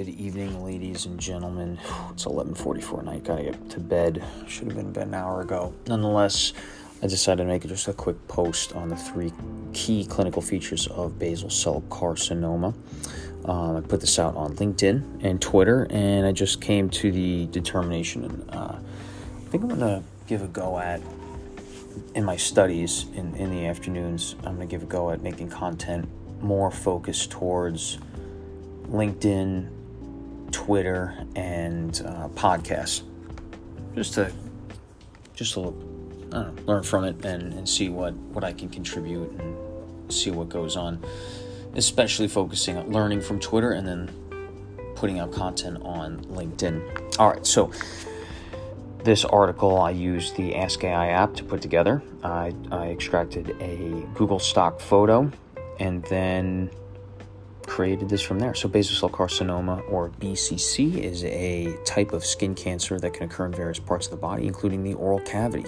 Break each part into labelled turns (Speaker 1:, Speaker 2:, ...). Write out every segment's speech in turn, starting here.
Speaker 1: Good evening, ladies and gentlemen. It's 11:44 night. Gotta get to bed. Should have been bed an hour ago. Nonetheless, I decided to make just a quick post on the three key clinical features of basal cell carcinoma. Um, I put this out on LinkedIn and Twitter, and I just came to the determination. And uh, I think I'm gonna give a go at in my studies in, in the afternoons. I'm gonna give a go at making content more focused towards LinkedIn, Twitter, and uh, podcasts, just to just to know, learn from it and, and see what what I can contribute and see what goes on. Especially focusing on learning from Twitter and then putting out content on LinkedIn. All right, so this article I used the Ask AI app to put together. I, I extracted a Google stock photo and then created this from there. So, basal cell carcinoma, or BCC, is a type of skin cancer that can occur in various parts of the body, including the oral cavity.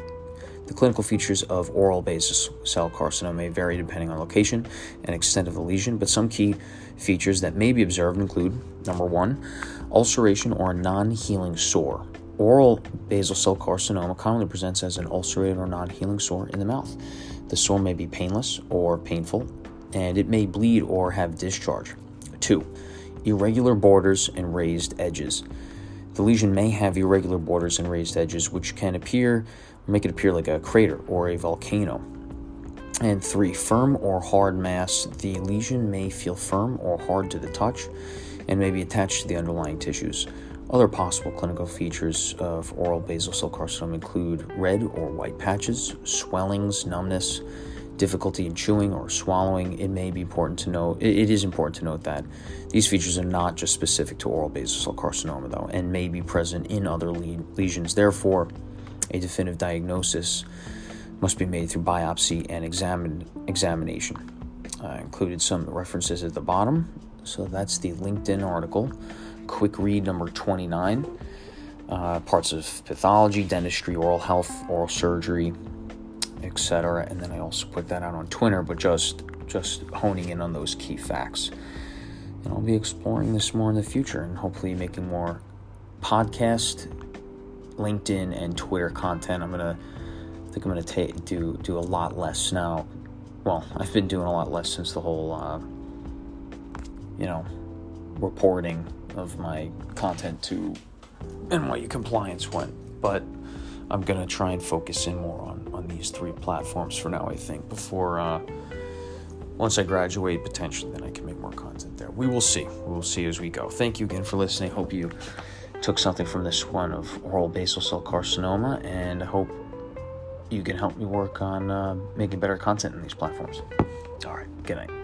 Speaker 1: The clinical features of oral basal cell carcinoma may vary depending on location and extent of the lesion, but some key features that may be observed include number one, ulceration or a non healing sore. Oral basal cell carcinoma commonly presents as an ulcerated or non healing sore in the mouth. The sore may be painless or painful, and it may bleed or have discharge. 2. Irregular borders and raised edges. The lesion may have irregular borders and raised edges, which can appear make it appear like a crater or a volcano. And three, firm or hard mass. The lesion may feel firm or hard to the touch and may be attached to the underlying tissues. Other possible clinical features of oral basal cell carcinoma include red or white patches, swellings, numbness, difficulty in chewing or swallowing, it may be important to note. It is important to note that these features are not just specific to oral basal cell carcinoma, though, and may be present in other lesions. Therefore, a definitive diagnosis must be made through biopsy and examine, examination. I included some references at the bottom. So that's the LinkedIn article. Quick read number 29. Uh, parts of pathology, dentistry, oral health, oral surgery, etc. And then I also put that out on Twitter, but just just honing in on those key facts. And I'll be exploring this more in the future and hopefully making more podcast, LinkedIn, and Twitter content. I'm gonna I think I'm gonna take do do a lot less now. Well, I've been doing a lot less since the whole uh, you know reporting of my content to NYU compliance went, but I'm gonna try and focus in more on on these three platforms for now. I think before uh, once I graduate, potentially, then I can make more content there. We will see. We will see as we go. Thank you again for listening. Hope you took something from this one of oral basal cell carcinoma, and I hope you can help me work on uh, making better content in these platforms. All right. Good night.